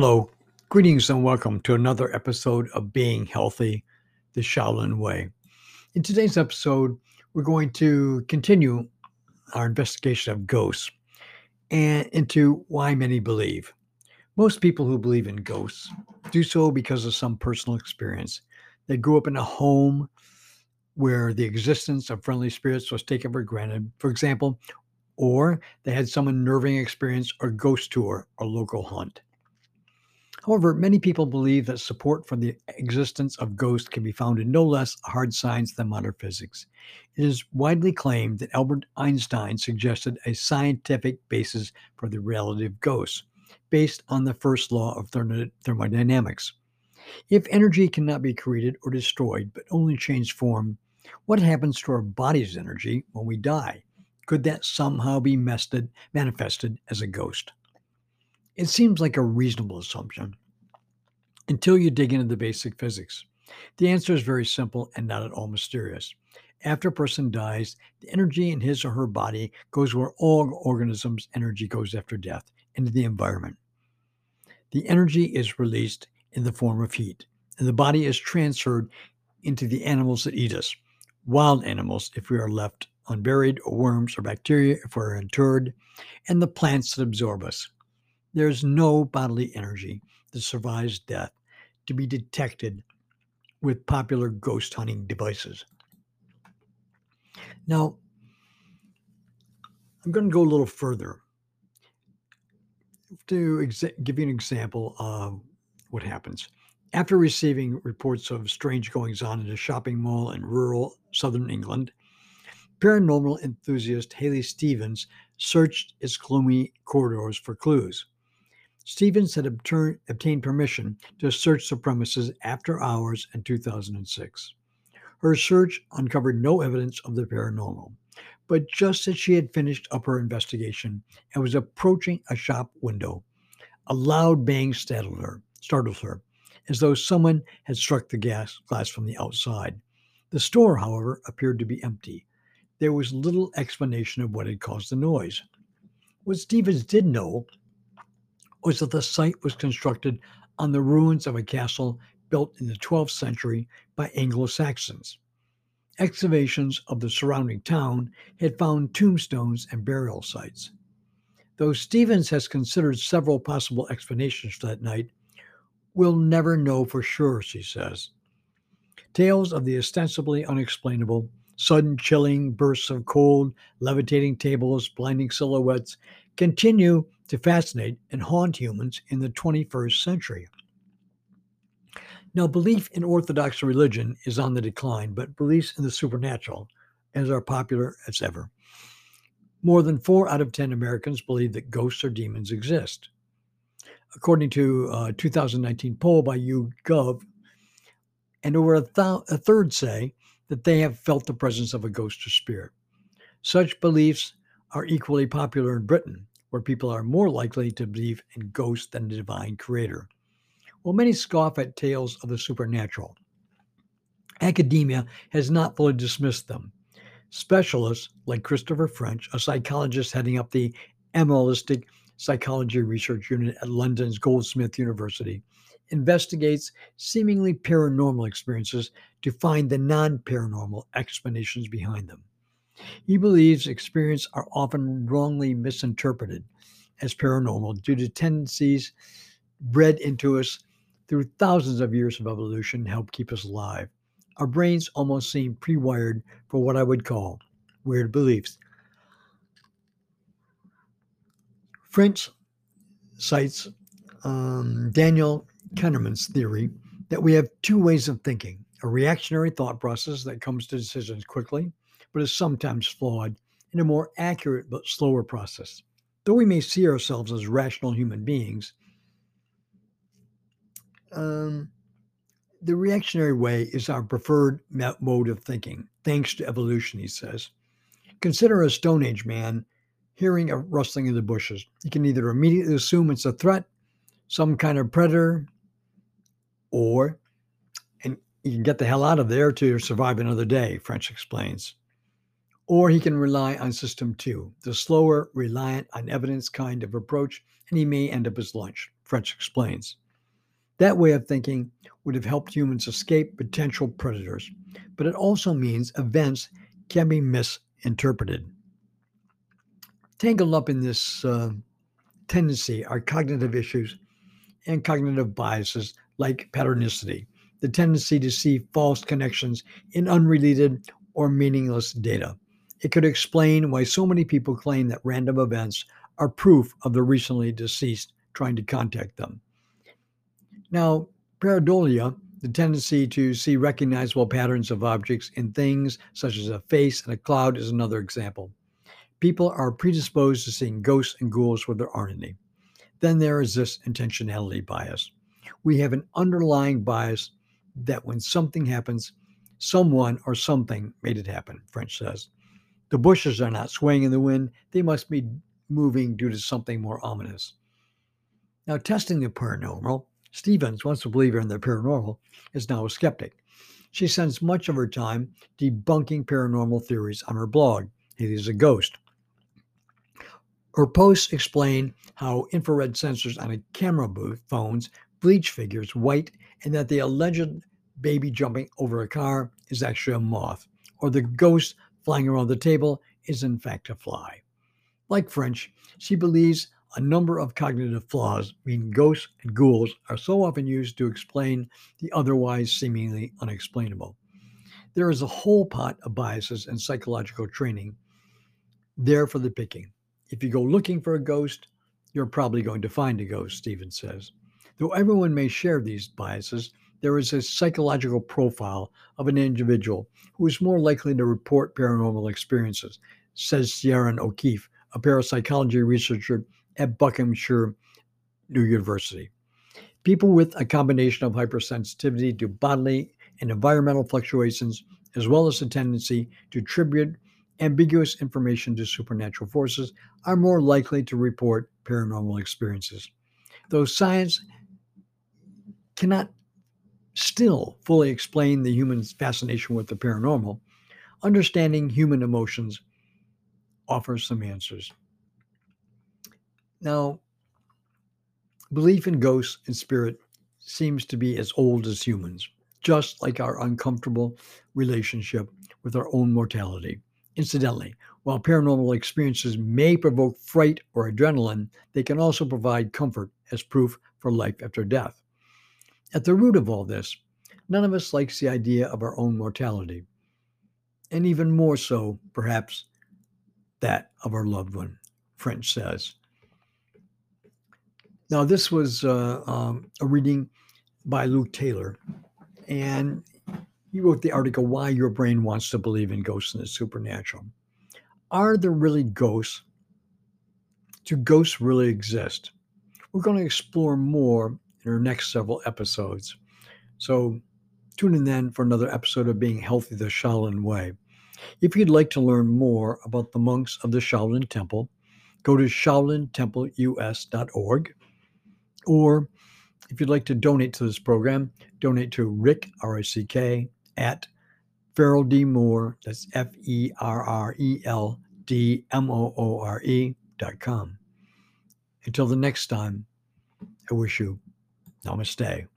Hello, greetings, and welcome to another episode of Being Healthy the Shaolin Way. In today's episode, we're going to continue our investigation of ghosts and into why many believe. Most people who believe in ghosts do so because of some personal experience. They grew up in a home where the existence of friendly spirits was taken for granted, for example, or they had some unnerving experience or ghost tour or local hunt. However, many people believe that support for the existence of ghosts can be found in no less hard science than modern physics. It is widely claimed that Albert Einstein suggested a scientific basis for the reality of ghosts, based on the first law of thermodynamics. If energy cannot be created or destroyed, but only change form, what happens to our body's energy when we die? Could that somehow be manifested as a ghost? It seems like a reasonable assumption until you dig into the basic physics. The answer is very simple and not at all mysterious. After a person dies, the energy in his or her body goes where all organisms' energy goes after death into the environment. The energy is released in the form of heat, and the body is transferred into the animals that eat us wild animals if we are left unburied, or worms or bacteria if we're interred, and the plants that absorb us. There's no bodily energy that survives death to be detected with popular ghost hunting devices. Now, I'm going to go a little further to give you an example of what happens. After receiving reports of strange goings on in a shopping mall in rural southern England, paranormal enthusiast Hayley Stephens searched its gloomy corridors for clues. Stephens had obtained permission to search the premises after hours in 2006. Her search uncovered no evidence of the paranormal, but just as she had finished up her investigation and was approaching a shop window, a loud bang startled her, startled her, as though someone had struck the gas glass from the outside. The store, however, appeared to be empty. There was little explanation of what had caused the noise. What Stephens did know was that the site was constructed on the ruins of a castle built in the 12th century by Anglo Saxons. Excavations of the surrounding town had found tombstones and burial sites. Though Stephens has considered several possible explanations for that night, we'll never know for sure, she says. Tales of the ostensibly unexplainable, sudden chilling bursts of cold, levitating tables, blinding silhouettes, continue to fascinate and haunt humans in the 21st century. Now, belief in Orthodox religion is on the decline, but beliefs in the supernatural as are popular as ever. More than four out of 10 Americans believe that ghosts or demons exist. According to uh, a 2019 poll by YouGov, and over a, th- a third say that they have felt the presence of a ghost or spirit. Such beliefs are equally popular in Britain, where people are more likely to believe in ghosts than the divine creator. While many scoff at tales of the supernatural, academia has not fully dismissed them. Specialists like Christopher French, a psychologist heading up the Anomalistic Psychology Research Unit at London's Goldsmith University, investigates seemingly paranormal experiences to find the non paranormal explanations behind them. He believes experiences are often wrongly misinterpreted as paranormal due to tendencies bred into us through thousands of years of evolution to help keep us alive. Our brains almost seem pre wired for what I would call weird beliefs. French cites um, Daniel Kahneman's theory that we have two ways of thinking a reactionary thought process that comes to decisions quickly, but is sometimes flawed, in a more accurate but slower process. Though we may see ourselves as rational human beings, um, the reactionary way is our preferred mode of thinking, thanks to evolution, he says. Consider a Stone Age man hearing a rustling in the bushes. He can either immediately assume it's a threat, some kind of predator, or and you can get the hell out of there to survive another day, French explains. Or he can rely on system two, the slower, reliant on evidence kind of approach, and he may end up as lunch. French explains. That way of thinking would have helped humans escape potential predators, but it also means events can be misinterpreted. Tangled up in this uh, tendency are cognitive issues and cognitive biases like patternicity, the tendency to see false connections in unrelated or meaningless data. It could explain why so many people claim that random events are proof of the recently deceased trying to contact them. Now, pareidolia, the tendency to see recognizable patterns of objects in things such as a face and a cloud, is another example. People are predisposed to seeing ghosts and ghouls where there aren't any. Then there is this intentionality bias. We have an underlying bias that when something happens, someone or something made it happen, French says. The bushes are not swaying in the wind, they must be moving due to something more ominous. Now, testing the paranormal, Stephens, once a believer in the paranormal, is now a skeptic. She spends much of her time debunking paranormal theories on her blog, It is a Ghost. Her posts explain how infrared sensors on a camera booth phones bleach figures white and that the alleged baby jumping over a car is actually a moth, or the ghost flying around the table is in fact a fly. Like French, she believes a number of cognitive flaws, meaning ghosts and ghouls, are so often used to explain the otherwise seemingly unexplainable. There is a whole pot of biases and psychological training there for the picking. If you go looking for a ghost, you're probably going to find a ghost, Stephens says. Though everyone may share these biases, there is a psychological profile of an individual who is more likely to report paranormal experiences, says Ciarán O'Keeffe, a parapsychology researcher at Buckinghamshire New University. People with a combination of hypersensitivity to bodily and environmental fluctuations, as well as a tendency to attribute ambiguous information to supernatural forces, are more likely to report paranormal experiences. Though science cannot still fully explain the human's fascination with the paranormal, understanding human emotions offers some answers. Now, belief in ghosts and spirit seems to be as old as humans, just like our uncomfortable relationship with our own mortality. Incidentally, while paranormal experiences may provoke fright or adrenaline, they can also provide comfort as proof for life after death. At the root of all this, none of us likes the idea of our own mortality, and even more so, perhaps, that of our loved one, French says. Now, this was uh, um, a reading by Luke Taylor, and he wrote the article Why Your Brain Wants to Believe in Ghosts and the Supernatural. Are there really ghosts? Do ghosts really exist? We're going to explore more our next several episodes. So tune in then for another episode of Being Healthy the Shaolin Way. If you'd like to learn more about the monks of the Shaolin Temple, go to shaolintempleus.org. Or if you'd like to donate to this program, donate to Rick, R I C K, at Ferrell D. Moore, that's F E R R E L D M O O R E dot com. Until the next time, I wish you Namaste.